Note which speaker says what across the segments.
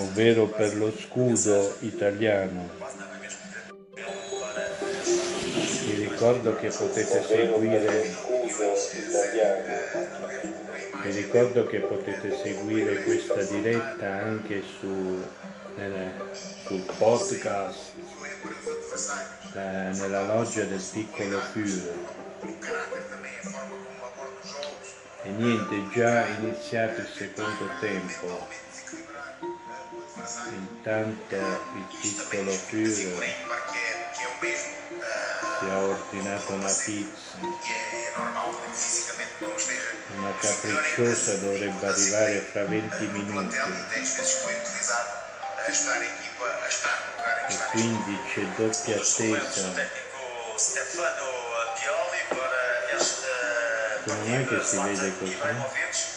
Speaker 1: ovvero per lo scudo italiano. Vi ricordo che potete seguire vi ricordo che potete seguire questa diretta anche su, nelle, sul podcast eh, nella loggia del piccolo fiume. E niente, già iniziato il secondo tempo. Intanto il piccolo fiume si è ordinato una pizza. Una capricciosa dovrebbe arrivare fra 20 minuti. E quindi c'è doppia attesa. Come mai che si vede così?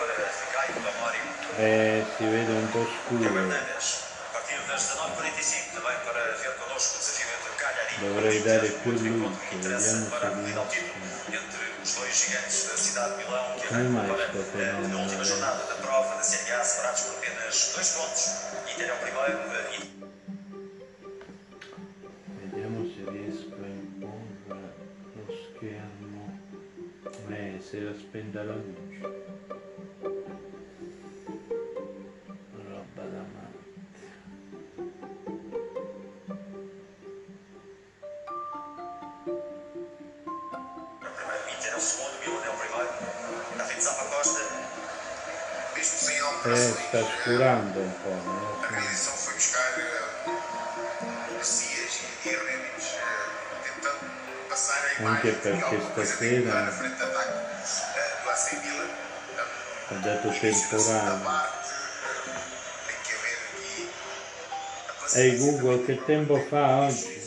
Speaker 1: Riesco.
Speaker 2: título entre os dois gigantes da cidade de Milão, que
Speaker 1: Come
Speaker 2: arrancam
Speaker 1: mai
Speaker 2: para na última jornada da prova da Série A, separados por apenas dois pontos. Inter é o primeiro
Speaker 1: Vediamo se riesco a eh, sta scurando un po'.
Speaker 3: No?
Speaker 1: Anche perché stasera ha dato temporale. Ehi
Speaker 3: hey
Speaker 1: Google, che tempo fa oggi?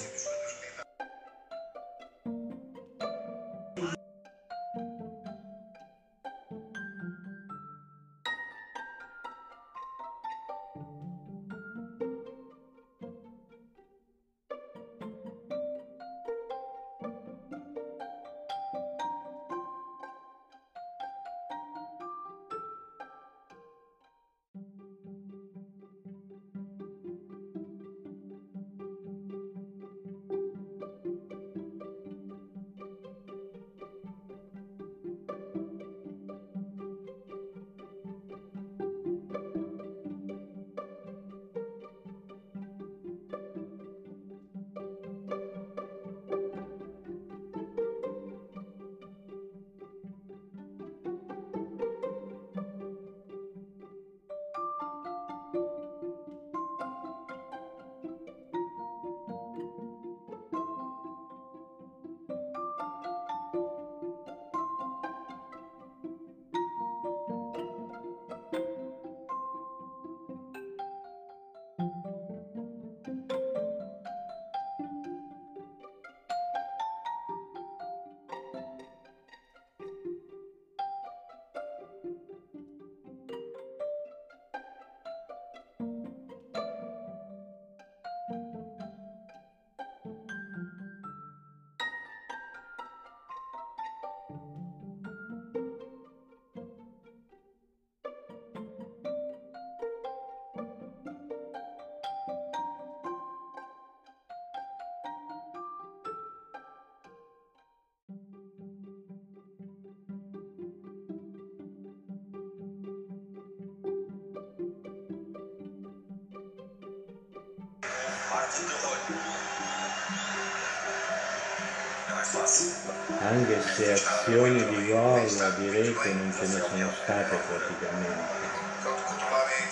Speaker 1: Anche se azioni di gol direi che non ce ne sono state praticamente.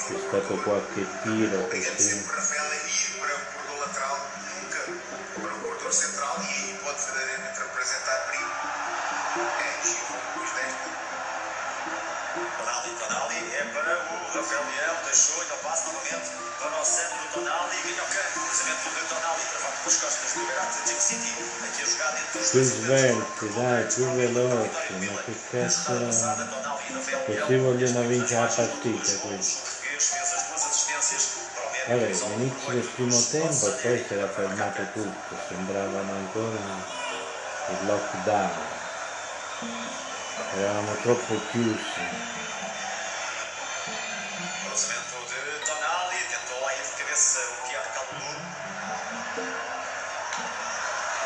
Speaker 1: C'è stato qualche tiro così. Più svelti, dai, più veloci, ma che cazzo... Così vogliono vincere la partita
Speaker 2: o
Speaker 1: Vabbè, all'inizio del primo tempo poi si era fermato tutto, sembravano ancora il lockdown. Eravamo troppo chiusi.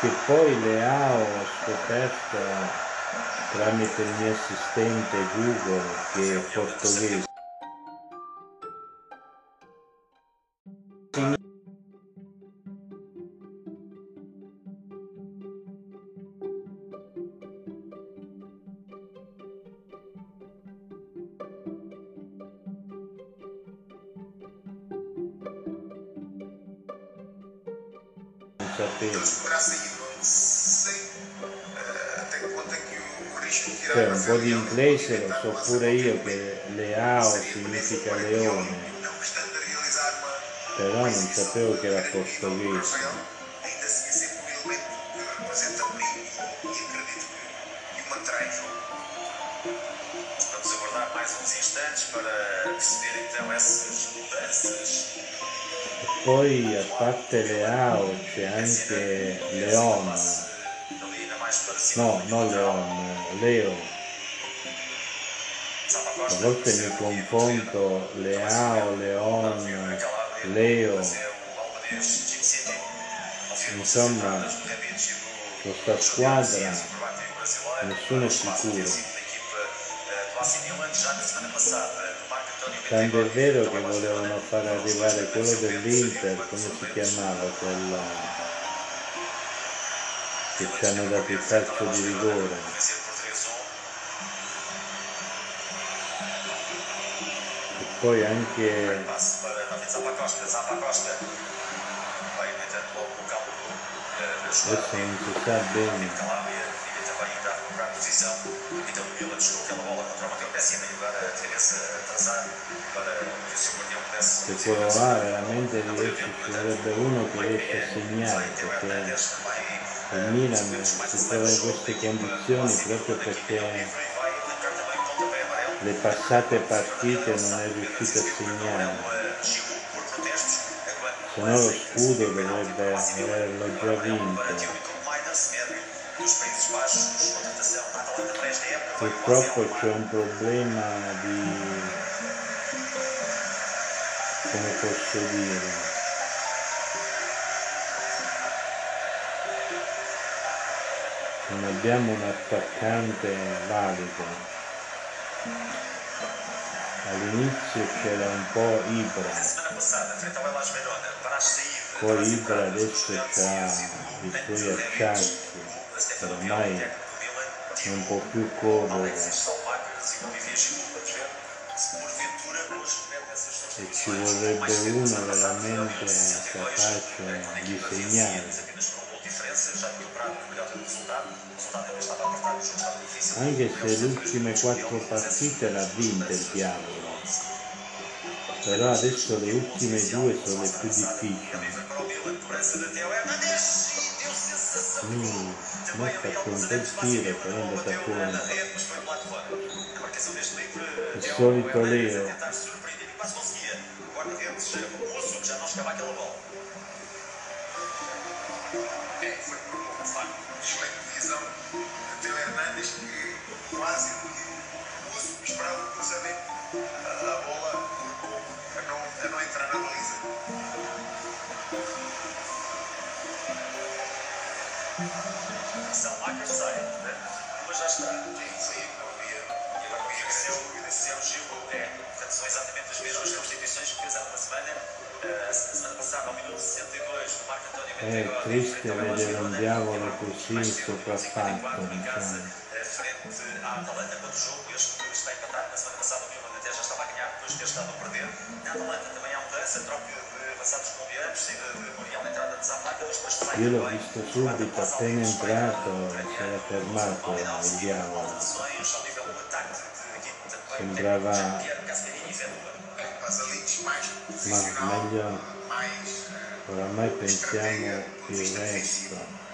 Speaker 1: Che poi Leao ho scoperto tramite il mio assistente Google che è portoghese.
Speaker 3: lei
Speaker 1: se lo so pure io che Leao significa leone, però non sapevo che era portoghese.
Speaker 3: E
Speaker 1: poi a parte Leao c'è anche
Speaker 2: Leona,
Speaker 1: no, non Leon, Leo.
Speaker 2: Sapa
Speaker 1: A
Speaker 2: Costa.
Speaker 1: volte mi confondo Leao, Leon, Leo,
Speaker 2: É o albanês Jim City. Ao fim do
Speaker 1: Insomma,
Speaker 2: das Mohamed e do
Speaker 1: questa squadra
Speaker 2: Croático brasileiro.
Speaker 1: nessuno è sicuro.
Speaker 2: Da equipa eh, do AC Milan já na semana passada. No Marco António
Speaker 1: Tanto è vero che volevano far arrivare quello dell'Inter, come si chiamava, quello che ci hanno dato il calcio di rigore.
Speaker 2: Da jogada.
Speaker 1: adesso non si sa bene
Speaker 2: Calabria vinha também ainda a recuperar posição. Então o Milan jogou aquela bola contra o Mateo Pessina e agora a cabeça atrasar para que o seu guardião pudesse.
Speaker 1: se quello là veramente riesce, ci vorrebbe uno che riesce a segnare,
Speaker 2: Teo
Speaker 1: perché
Speaker 2: Hernandes também.
Speaker 1: il Milan si trova in queste condizioni proprio perché le passate partite non è riuscito a segnare,
Speaker 2: Eh, Giroud por protestos. Enquanto
Speaker 1: se no lo scudo dovrebbe averlo già
Speaker 2: para
Speaker 1: vinto.
Speaker 2: Théophile Miners, médio dos Países Baixos, contratação na Atalanta para esta época. Veio o
Speaker 1: Purtroppo
Speaker 2: Rafael
Speaker 1: c'è un problema di... come posso dire? Non abbiamo un attaccante valido. All'inizio c'era un po' Ibra. Poi Ibra adesso ha i suoi acciacchi, ormai non può più correre.
Speaker 2: E
Speaker 1: ci vorrebbe uno veramente capace di segnare.
Speaker 2: Apenas por um gol de diferença, já tinha operado o melhor do resultado. O resultado ainda estava apertado, o jogo estava difícil.
Speaker 1: Anche se le ultime quattro partite l'ha vinte il diavolo, però adesso le ultime due sono le più difficili.
Speaker 2: Para o Milan, cobrança de Teo Hernandes e deu sensação de gol. De Muriel, entrada de Zapata, mas depois sai
Speaker 1: Io l'ho visto subito, appena entrato si era fermato il diavolo. Sembrava- Ma meglio, oramai pensiamo il resto.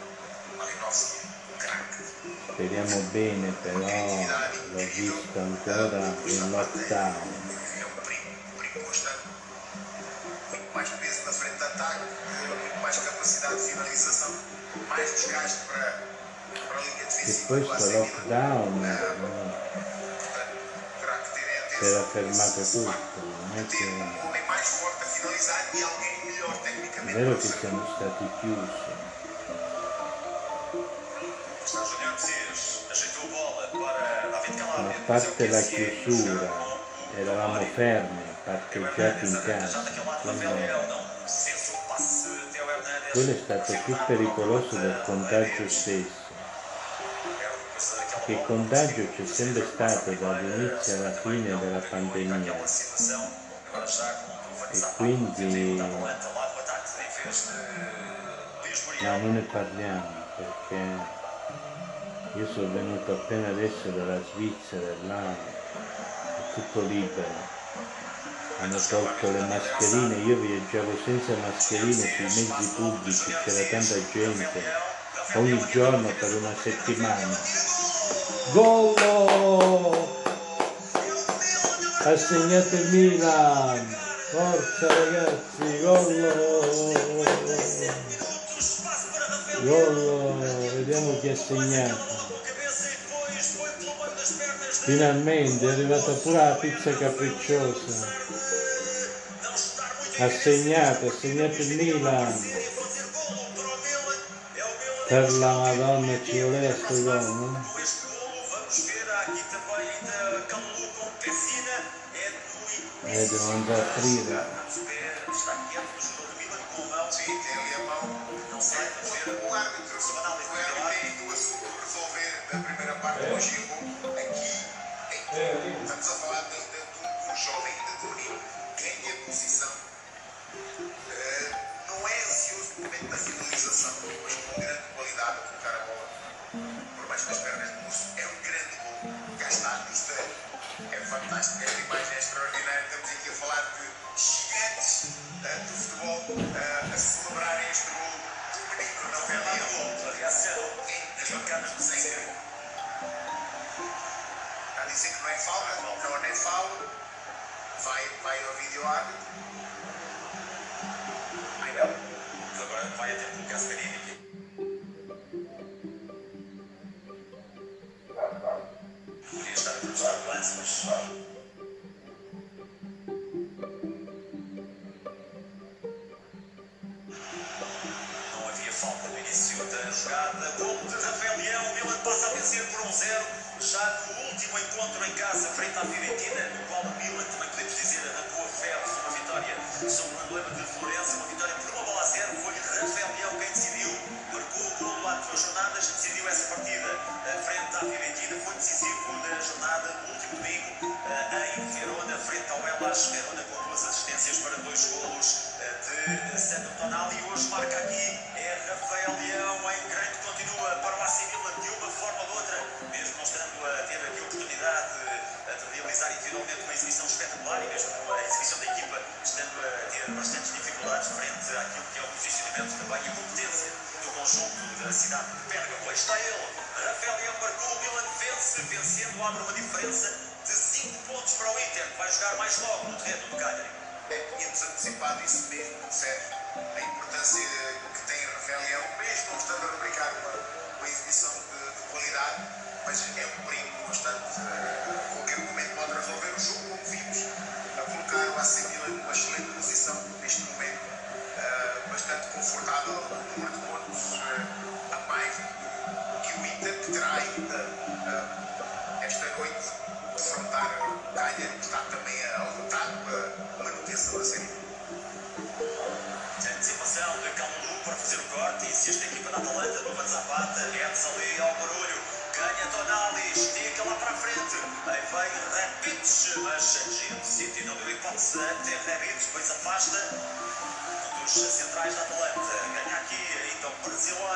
Speaker 1: Speriamo bene, però l'ho visto ancora in lockdown.
Speaker 3: Mais peso na frente de ataque, mais capacidade de finalização, mais para, a linha
Speaker 1: Depois
Speaker 3: do
Speaker 1: lockdown era fermato tutto, non è che è vero che siamo stati chiusi, ma a parte la chiusura eravamo fermi, parcheggiati in casa, quello è stato più pericoloso del contagio stesso, che contagio c'è sempre stato dall'inizio alla fine della pandemia. E quindi no, non ne parliamo perché io sono venuto appena adesso dalla Svizzera e là è tutto libero. Hanno tolto le mascherine, io viaggiavo senza mascherine sui mezzi pubblici, c'era tanta gente, ogni giorno per una settimana. Gollo! Ha segnato il Milan! Forza ragazzi, gollo! Gollo! Vediamo chi ha segnato. Finalmente è arrivata pure la pizza capricciosa. Ha segnato, ha segnato il Milan. Per la Madonna ci voleva sto gol, no?
Speaker 2: Do
Speaker 3: Giro. Aqui, em- estamos a falar de, de, de um- de um jovem de Turim, ganha posição. Eh, não é ansioso no momento da finalização, mas com grande qualidade a colocar a bola por baixo das pernas do moço. É um grande fantástico. Esta imagem é extraordinária. Estamos aqui a falar de gigantes eh, do futebol eh, a celebrarem este gol do menino
Speaker 2: Não
Speaker 3: não
Speaker 2: no
Speaker 3: é
Speaker 2: golo, a reação, as bancadas do Senhor.
Speaker 3: Está a dizer que não é falta, não é falta. Vai, vai ao vídeo árbitro.
Speaker 2: Ai não, agora vai até com o Gasperini aqui. Podia estar a protestar o lance, mas último encontro em casa, frente à Fiorentina,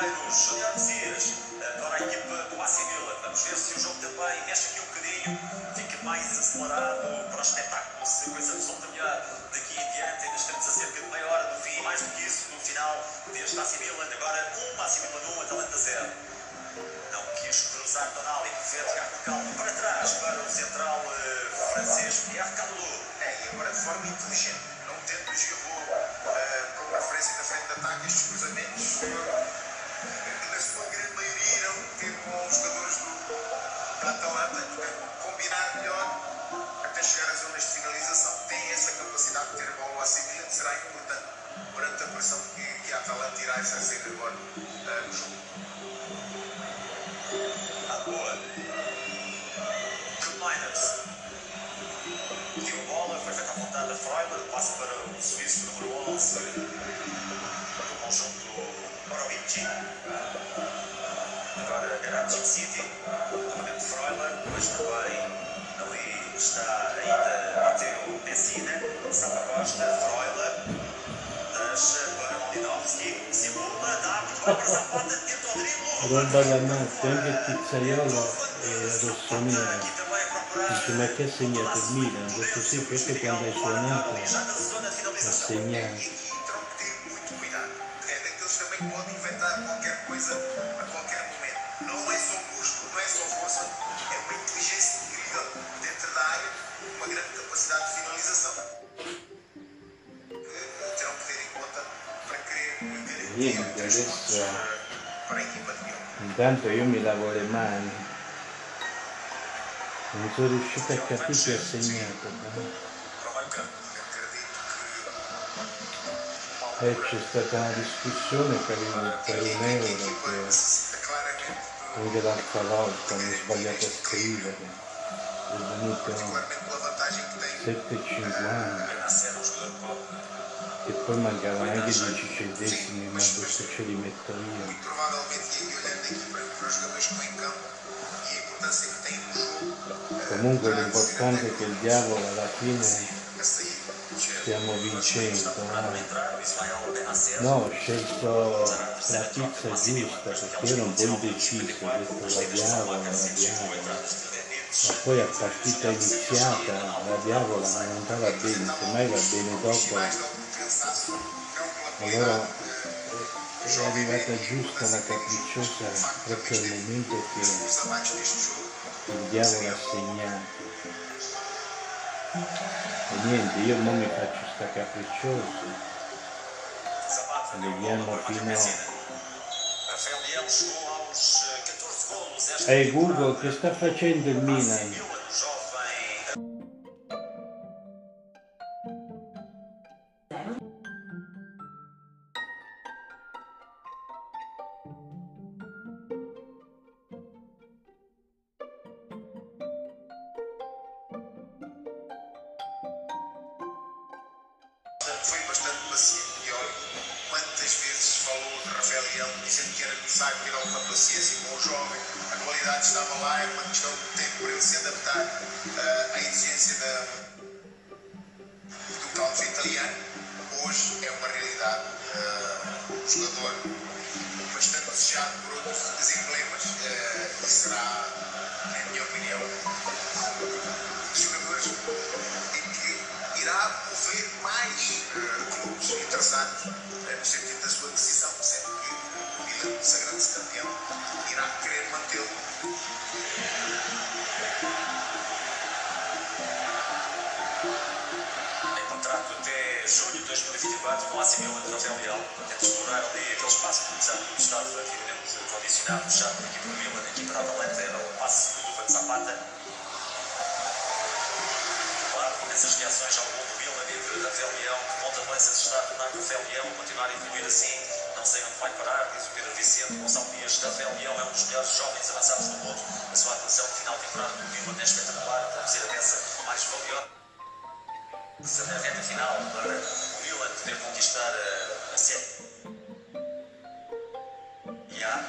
Speaker 2: Aleluya. Ter a
Speaker 3: bola assim, será importante perante a pressão que, que a Atalanta irá exercer agora uh, no jogo.
Speaker 2: A boa. Miners. Pediu bola, foi feita a vontade da Freuler, passa para o suíço número 11 do conjunto Morovici. Agora Garage City, novamente Freuler, mas também ali está ainda Messina, Santa Costa, Freuler, deixa para Molinovski, simula, dá, vai para Zapata, tenta o drible.
Speaker 1: Roba la notte, anche Pizzaiolo e Rossonera. Dice ma che ha segnato il Milan? Ho detto sì, perché quando hai suonato ha segnato.
Speaker 3: terão que ter muito cuidado. É daqueles também que podem inventar qualquer coisa
Speaker 1: Niente,
Speaker 3: três
Speaker 1: adesso-
Speaker 3: pontos eh, para a equipa de Milan.
Speaker 1: Intanto io mi lavo le mani. Non sono riuscito a capire chi ha segnato. no?
Speaker 2: Para o meio campo.
Speaker 3: Acredito que
Speaker 1: E c'è stata una discussione per, il- per un
Speaker 3: a
Speaker 1: euro
Speaker 3: equipa
Speaker 1: che
Speaker 3: necessita claramente de
Speaker 1: anche l'altra volta mi ho sbagliato a scrivere. È venuto
Speaker 3: particularmente pela vantagem que tem
Speaker 1: 7,50 e poi mancavano anche 10 centesimi, ma adesso ce li metto io. Comunque l'importante è che il diavolo alla fine stiamo vincendo. eh. No, ho scelto la pizza giusta perché ero un po' indeciso, ho detto la diavola, la diavola. Ma poi a partita iniziata la diavola non andava bene, semmai va bene dopo.
Speaker 3: Mais do que pensasse não pela
Speaker 1: Allora
Speaker 3: qualidade
Speaker 1: è arrivata giusta la capricciosa proprio al momento che
Speaker 3: os abates deste jogo
Speaker 1: il diavolo ha segnato. E niente, io non mi faccio sta capricciosa.
Speaker 2: Zapata deu
Speaker 1: Vediamo
Speaker 2: bola para
Speaker 1: fino-
Speaker 2: Messina. Rafael Leão chegou aos eh, 14 golos esta
Speaker 1: Ehi
Speaker 2: temporada.
Speaker 1: Google, che sta facendo il Milan?
Speaker 3: Dizendo que era necessário ter alguma paciência com o jovem. A qualidade estava lá era uma questão de tempo para ele se adaptar eh, à exigência da, do calcio italiano. Hoje é uma realidade eh, um jogador bastante desejado por outros desemblemas eh, e será na minha opinião dos jogadores em que irá mover mais eh, clubes interessados no sentido da sua decisão, o Milan, sagrado-se campeão, irá querer mantê-lo.
Speaker 2: contrato até junho de 2024 com a Milan de Rafael Leão. Tenta explorar ali aquele espaço que já estava devidamente condicionado, puxado por equipa do Milan, a equipa da Atalanta, era o passe do de Zapata. Claro, essas reações ao gol do Milan e de Rafael Leão, que de lança se está a tornar Rafael continuar a evoluir assim, sei onde vai parar, diz o Pedro Vicente, Gonçalo Dias, Rafael Leão é um dos melhores jovens avançados do mundo, a sua atuação no final de temporada do Milan é espetacular, pode ser a peça mais valiosa na reta final para o Milan poder conquistar a, a série. E há,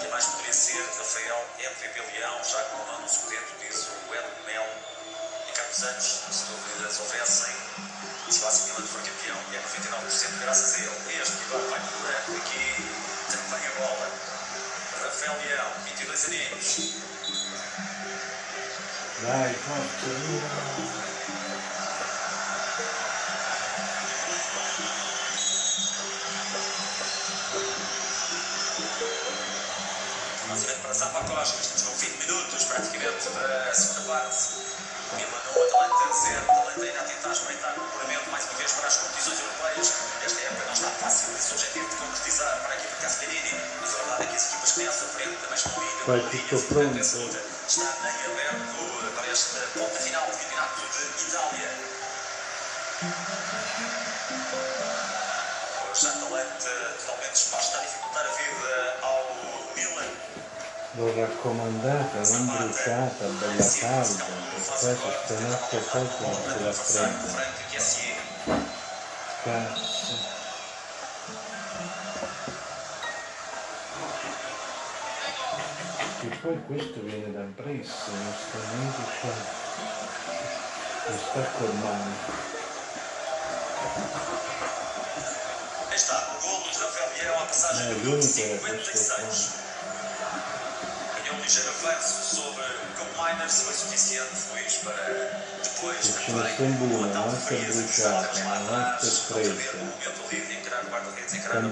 Speaker 2: que mais poderia ser Rafael MVP Leão, já com o nono suplente, diz o Ed Mel e Carlos Santos, se dúvidas houvessem, se o AC Milan for campeão, e é 99% graças a ele. Este que agora vai no branco aqui, também a bola. Rafael Leão, 22 aninhos,
Speaker 1: forza, via.
Speaker 2: Lançamento para Zapacos, estamos com 20 minutos praticamente da segunda parte. Milan O Atalanta 0, o Atalanta ainda a tentar espreitar o mais uma vez para as competições europeias. Esta época não está fácil esse objetivo de concretizar para a Casperini, mas a verdade é que as equipas que têm à sua frente também estão e,
Speaker 1: pronto.
Speaker 2: luta está em aberto para esta ponta final do Campeonato de Itália. Hoje Atalanta totalmente disposta a dificultar a vida.
Speaker 1: L'ho raccomandata, non bruciata, bella calda, per questo stanotte poco sulla fredda.
Speaker 2: Franco Chiessier.
Speaker 1: Cazzo. E poi questo viene da Brescia, onestamente qua. Lo sta colmando.
Speaker 2: Aí está, o golo de Rafael Leão à passagem
Speaker 1: É,
Speaker 2: do minuto
Speaker 1: único é este
Speaker 2: 56. Avanço sobre Miners, foi suficiente, Luís, para depois
Speaker 1: sono
Speaker 2: com
Speaker 1: buone,
Speaker 2: tal frieza o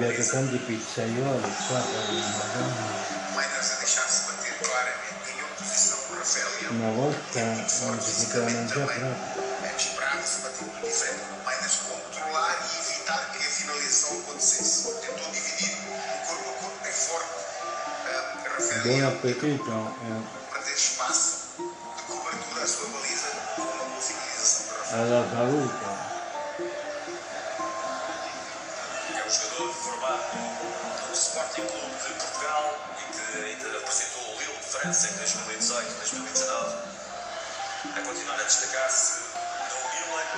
Speaker 2: o Luís.
Speaker 1: tanti pizzaioli qua, madonna.
Speaker 3: Miners a deixar-se bater claramente, ganhou posição o Rafael Leão.
Speaker 1: Una volta
Speaker 3: É forte
Speaker 1: si poteva mangiare
Speaker 3: também.
Speaker 1: proprio.
Speaker 3: Ah,
Speaker 1: Buon
Speaker 3: Leão
Speaker 1: appetito. eh.
Speaker 3: perder espaço de cobertura à sua baliza com finalização para Rafael.
Speaker 1: alla salute.
Speaker 2: É um jogador formado no Sporting Clube de Portugal e que ainda representou o Lille de França em 2018 e 2019. A continuar a destacar-se no Milan.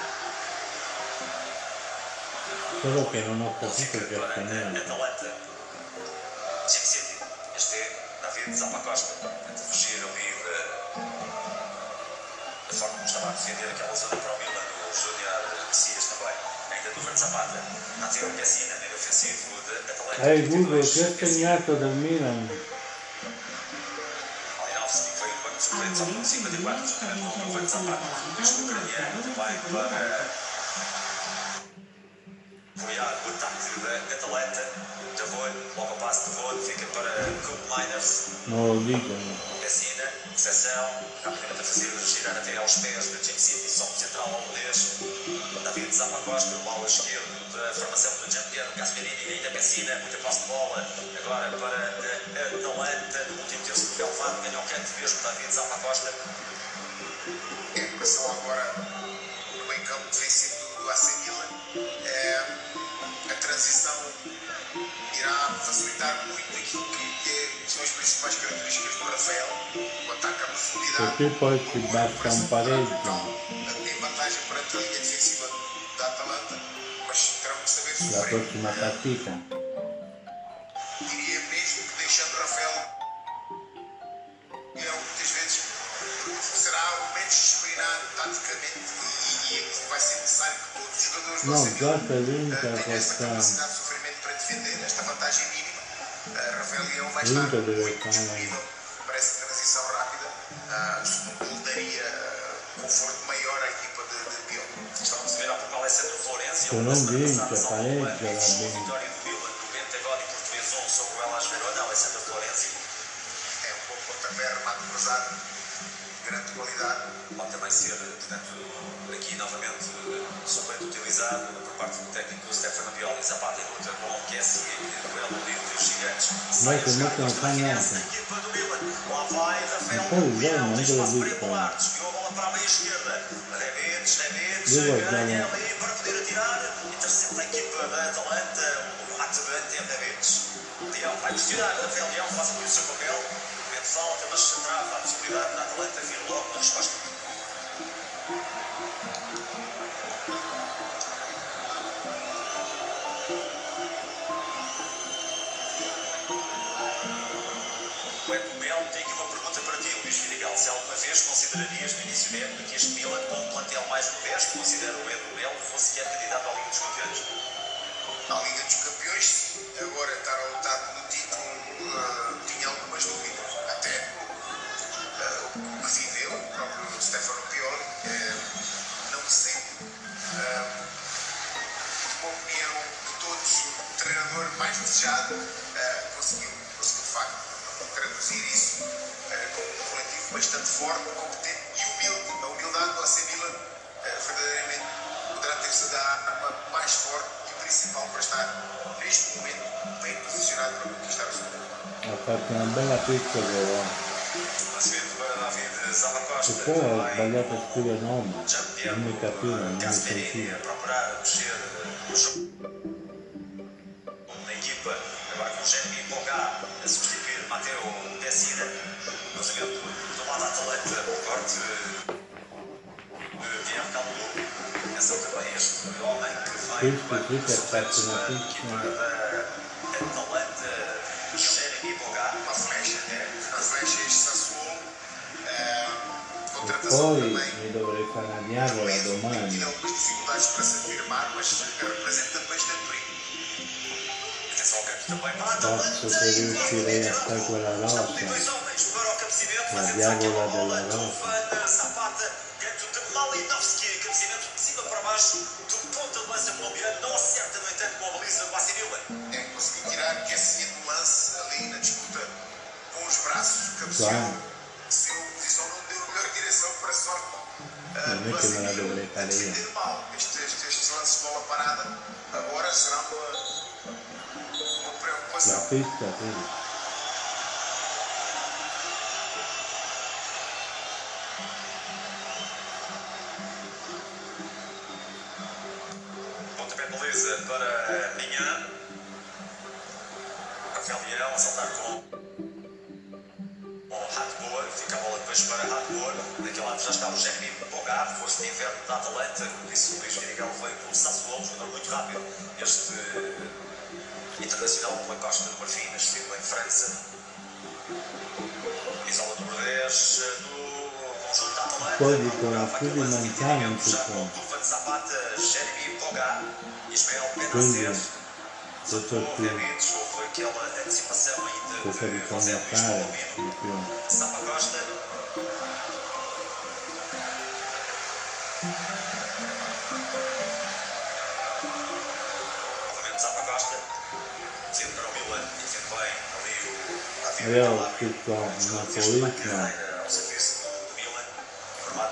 Speaker 1: Solo che non ho
Speaker 2: Ele
Speaker 1: capito
Speaker 2: fica
Speaker 1: che
Speaker 2: é David Zappacosta. Tenta fugir ali da, da forma como estava a defender aquela zona para o Milan. O Júnior Messias também. Ainda do Verde Zapata. Matteo Pessina, meio ofensivo de Atalanta.
Speaker 1: Hai Google
Speaker 2: 22.
Speaker 1: che ha segnato del Milan.
Speaker 2: O suplentes ao minuto 54, juntamente com o Verde Zapata. Este ucraniano também para apoiar o ataque da Atalanta. Ao passo de Davon, fica para Cup Miners.
Speaker 1: Non lo dicono.
Speaker 2: Pessina, recepção, rapidamente a fazer girar até aos pés de James City, som central holandês. David Zappacosta, o ala esquerdo da formação do Gianpiero Gasperini, ainda Pessina, muita posse de bola. Agora para a Atalanta, no último terço do relevado, ganhou o canto mesmo David Zappacosta.
Speaker 3: É a pressão agora no meio campo defensivo do AC Milan. É, a transição irá facilitar muito aquilo que é- são as principais características do Rafael. O ataque à profundidade.
Speaker 1: Perché poi
Speaker 3: com
Speaker 1: si
Speaker 3: uma
Speaker 1: basta
Speaker 3: recuperação
Speaker 1: un pareggio.
Speaker 3: total, Em vantagem perante a linha defensiva da Atalanta, mas terão que saber sofrer.
Speaker 1: prossima partita.
Speaker 3: diria mesmo que deixando Rafael Leão muitas vezes será o menos disciplinado taticamente e, e vai ser necessário que todos os jogadores Milan,
Speaker 1: sta vinta
Speaker 3: eh, tenham essa capacidade
Speaker 1: Deve
Speaker 3: muito para essa transição rápida. Ah, daria eh, conforto maior à equipa de, de.
Speaker 2: Estamos a ver pouco Alessandro Florenzi.
Speaker 1: Se non vince, pareggia, va bene.
Speaker 2: Vitória atirar. Intercepta a equipa da Atalanta. O ato de Ante Rebetes. Leão vai questionar. Rafael Leão faz ali o seu papel. Mete falta, mas trava a possibilidade da Atalanta vir logo na resposta. Campeões?
Speaker 3: à Liga dos Campeões, agora estar a lutar pelo título, ah, tinha algumas dúvidas, até ah, o viveu o próprio Stefano Pioli, eh, não sendo, ah, uma opinião de todos, o treinador mais desejado, conseguiu, conseguiu de facto traduzir isso ah, como um coletivo bastante forte,
Speaker 1: Non
Speaker 2: Giampiero
Speaker 1: mi capivo, non mi
Speaker 2: Gasperini a
Speaker 1: sentivo.
Speaker 2: procurar mexer eh, o jogo na equipa. Agora com o Jeremy Pogá a substituir Mateo Pessina. Lançamento do lado da o corte de Guilherme Calulu. Atenção também este homem que
Speaker 1: ha fatto
Speaker 2: Suplentes
Speaker 1: una
Speaker 2: da
Speaker 1: pizza.
Speaker 2: equipa
Speaker 1: Poi mi dovrei fare una diavola domani. Forse se riuscirei a fare quella rosa. La diavola della Rosa. Claro.
Speaker 3: Do
Speaker 1: que
Speaker 3: AC
Speaker 1: me la
Speaker 3: Milan
Speaker 1: dovrei
Speaker 3: a
Speaker 1: fare
Speaker 2: Daquele lado já está o Jeremy Bogard, força de inverno da Atalanta. Como disse o Luís Vidigal, veio pelo Sassuolo, jogador muito rápido. Este internacional pela Costa do Marfim, nascido em França. Isola número 10 do conjunto da Atalanta.
Speaker 1: Poi dicono,
Speaker 2: Procurava
Speaker 1: più di
Speaker 2: aquele lance de
Speaker 1: Montano
Speaker 2: Vidigal,
Speaker 1: si
Speaker 2: já com Dufan Zapata, Jeremy Bogard, Ismael Benacer.
Speaker 1: più,
Speaker 2: eventos, houve aquela antecipação
Speaker 1: questo
Speaker 2: de José
Speaker 1: bisogna
Speaker 2: Luís abbiamo
Speaker 1: scritto
Speaker 2: una
Speaker 1: forina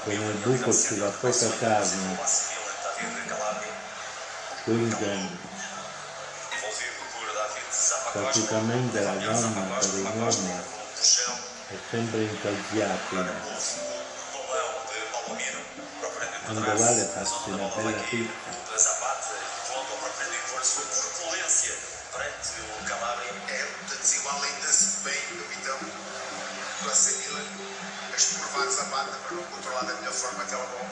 Speaker 2: con
Speaker 1: il buco
Speaker 2: sulla
Speaker 1: poca carne. Quindi praticamente la donna per il uomo è sempre
Speaker 2: incalziata
Speaker 1: quando vale farsi una bella pizza
Speaker 3: melhor forma aquela bola.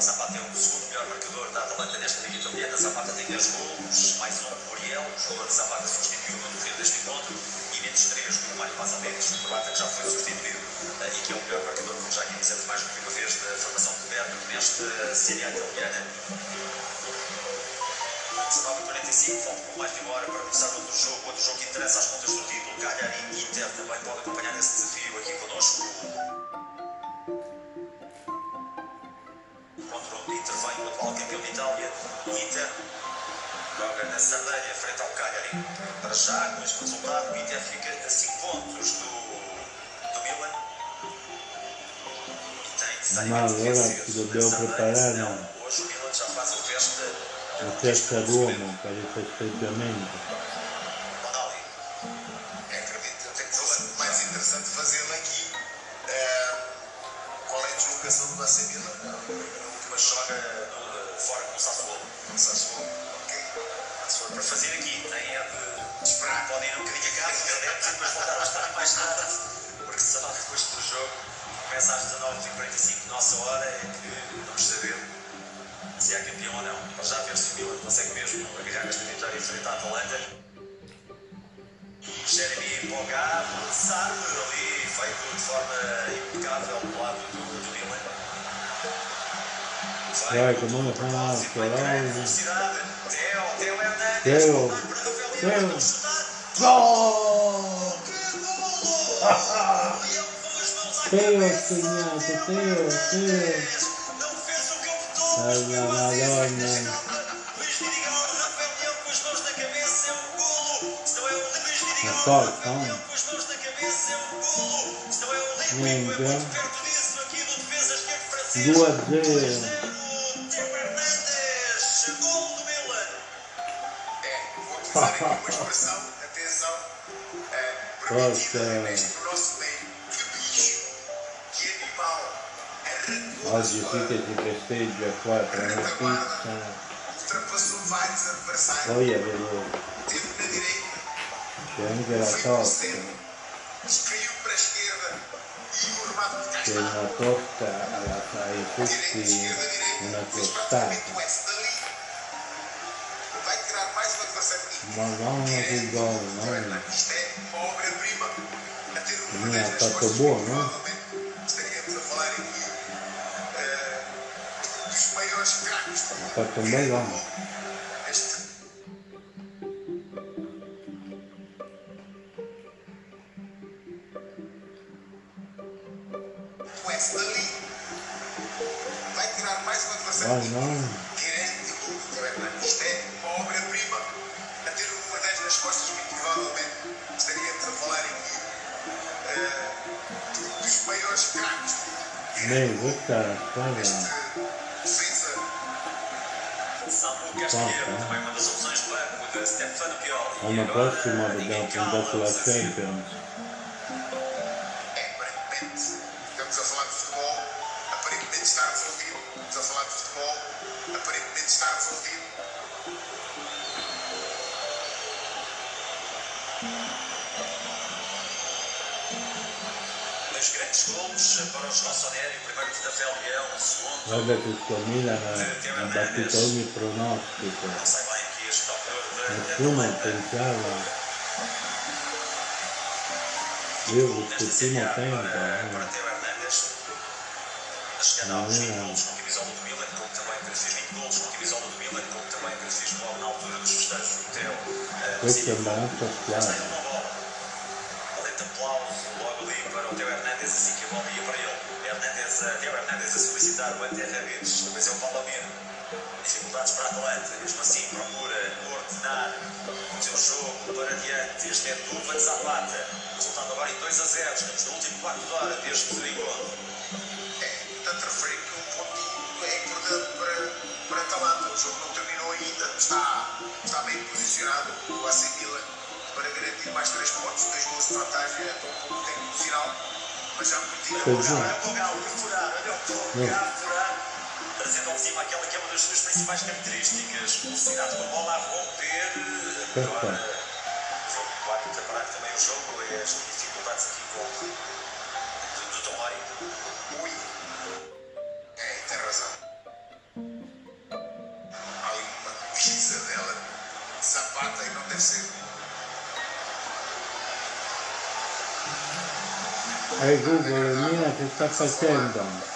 Speaker 2: Zapata é o segundo melhor marcador da Atalanta nesta liga italiana. Zapata tem 10 golos, mais um por Muriel. O jogador de Zapata substituiu no decorrer deste encontro. E menos 3 com o Mário Pazabetes, o croata que já foi substituído eh, e que é o melhor marcador, como já aqui dissemos mais do que uma vez, da formação de Berto nesta Série A italiana. 19h45, falta pouco mais de uma hora para começar outro jogo, outro jogo que interessa às contas do título. Cagliari e Inter também podem acompanhar esse desafio aqui connosco. Contra onde intervém o atual campeão de Itália, o Inter. Joga na Sardanha, frente ao Cagliari. Para já, com este resultado, o Inter fica a 5 pontos do, do Milan. E tem necessariamente senão Hoje o Milan já faz a festa.
Speaker 1: La terza d'uomo per il festeggiamento.
Speaker 2: Para fazer aqui, tem é de
Speaker 3: Esperar.
Speaker 2: podem ir um bocadinho a casa, e voltar mais tarde, porque senão depois do jogo começa às 19h45, nossa hora, é que vamos saber se é campeão ou não. Para já ver se o Milan consegue mesmo agarrar esta vitória frente à Atalanta. Jeremy Bogard, lançado ali, feito de forma impecável do lado do, do Milan.
Speaker 1: Vai,
Speaker 2: Vai,
Speaker 1: Marco,
Speaker 2: vai,
Speaker 1: vai.
Speaker 2: velocidade. Teo, Teo Hernandes, voltar para Rafael Leão, chutar.
Speaker 1: Gol!
Speaker 2: Que golo! Leão com as mãos o campo todo.
Speaker 1: Ai,
Speaker 2: jogou
Speaker 1: la
Speaker 2: assim,
Speaker 1: Madonna.
Speaker 2: Luís Vidigal, Rafael Leão com as mãos na cabeça, é um golo. Se não é o Luís Vidigal,
Speaker 1: Ma forza,
Speaker 2: Rafael
Speaker 1: eh.
Speaker 2: Leão com as mãos na cabeça, é um golo. Se não é o Luís Nico é
Speaker 1: Niente.
Speaker 2: muito perto disso, aqui do defesa esquerdo francês.
Speaker 1: 2 a
Speaker 2: 2
Speaker 1: 0.
Speaker 2: 0. Teo Hernandes, gol do Milan.
Speaker 3: É, vou utilizar aqui uma expressão, atenção, é,
Speaker 1: Oggi si festeggia qua tra una
Speaker 3: adversários,
Speaker 1: poi avevo, c'è anche la
Speaker 3: foi para o
Speaker 1: torta,
Speaker 3: centro, caiu para a esquerda e o remate de
Speaker 1: c'è
Speaker 3: está.
Speaker 1: una torta alla fai
Speaker 3: Direita,
Speaker 1: tutti
Speaker 3: o S dali vai tirar mais um adversário Vai,
Speaker 1: não. Dobbiamo puntare sulla
Speaker 2: cala-os assim.
Speaker 1: Champions. Che sto Milan ha battuto ogni pronostico,
Speaker 2: este
Speaker 1: nessuno pensava, io
Speaker 2: A
Speaker 1: tempo,
Speaker 2: para,
Speaker 1: eh,
Speaker 2: para. A chegada aos 20
Speaker 1: Não.
Speaker 2: gols com camisola do Milan, como também que fez 20 gols com camisola do também logo na altura dos festejos do Já
Speaker 1: squadra.
Speaker 2: saiu uma bola. Valente aplauso logo ali para o Teo Hernandes, assim que a bola ia para ele. Hernandes, a- Teo Hernandes a solicitar o anti-rabides, depois é o Palomino. Dificuldades para a Atalanta, mesmo assim procura ordenar o seu jogo para diante. Este é Duva de Zapata. Resultado agora em 2 a 0. Estamos no último quarto de hora deste encontro.
Speaker 3: É, portanto, referi que um pontinho é importante para, para Atalanta. O jogo não terminou ainda, está, está bem posicionado o AC Milan para garantir mais três pontos, dois gols de vantagem um pouco tempo final.
Speaker 1: É.
Speaker 2: O
Speaker 1: Não.
Speaker 2: Trazendo ao cima aquela que é uma das suas principais características. Velocidade com a bola a romper. Agora, o jogo preparar também o jogo e as dificuldades aqui com do, do Tomori.
Speaker 3: Ui. É, tem razão. Há uma pizza dela, Zapata, e não deve ser.
Speaker 1: Ehi Google, il Milan che sta facendo?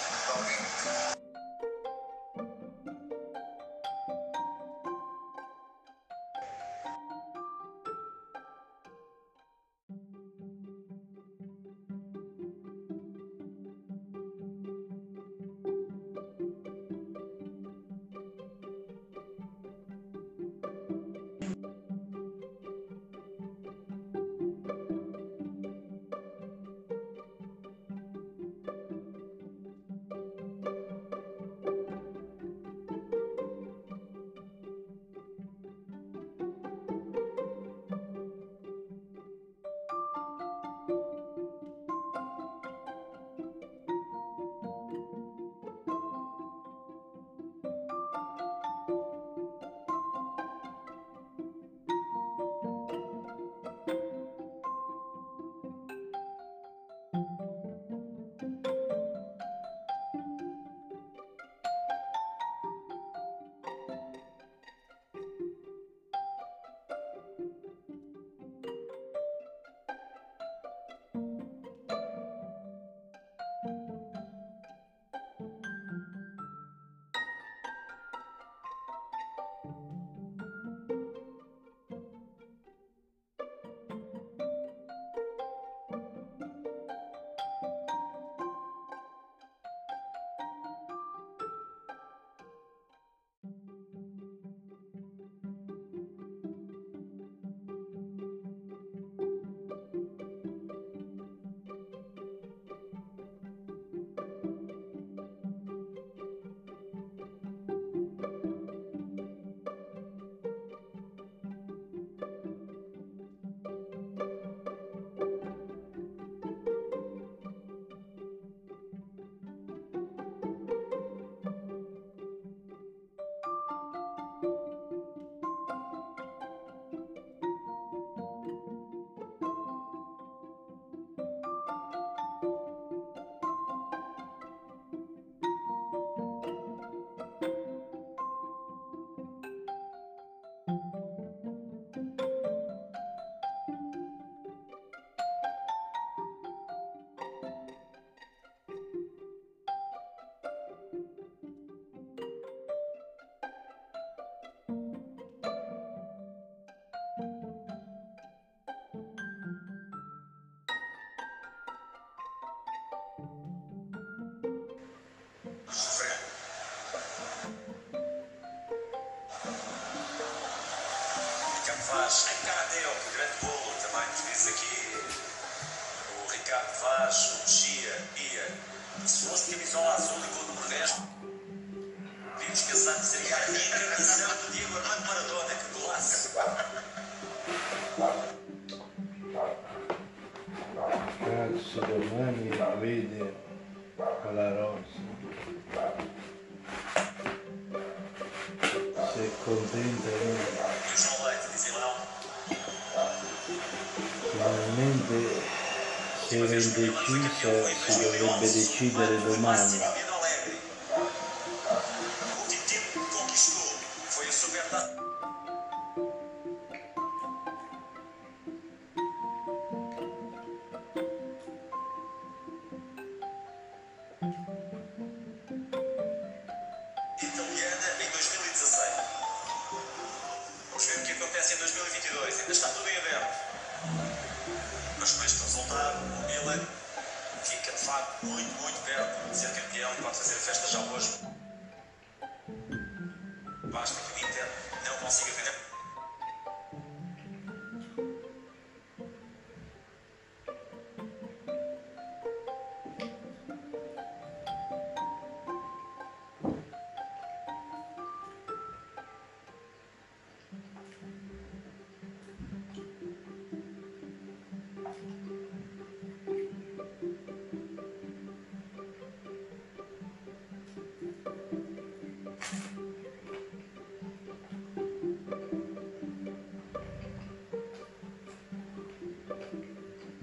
Speaker 1: Vaz, em Karateo, que grande bolo também nos diz aqui. O Ricardo Vaz, o Chia, Bia. Se fosse camisola azul e com o número 10, vimos pensando que seria a reencarnação do
Speaker 2: si era indecisa, si dovrebbe decidere domani.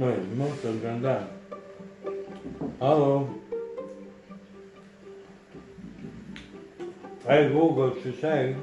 Speaker 2: No, è molto grande. Allo? Ehi Google, ci sei?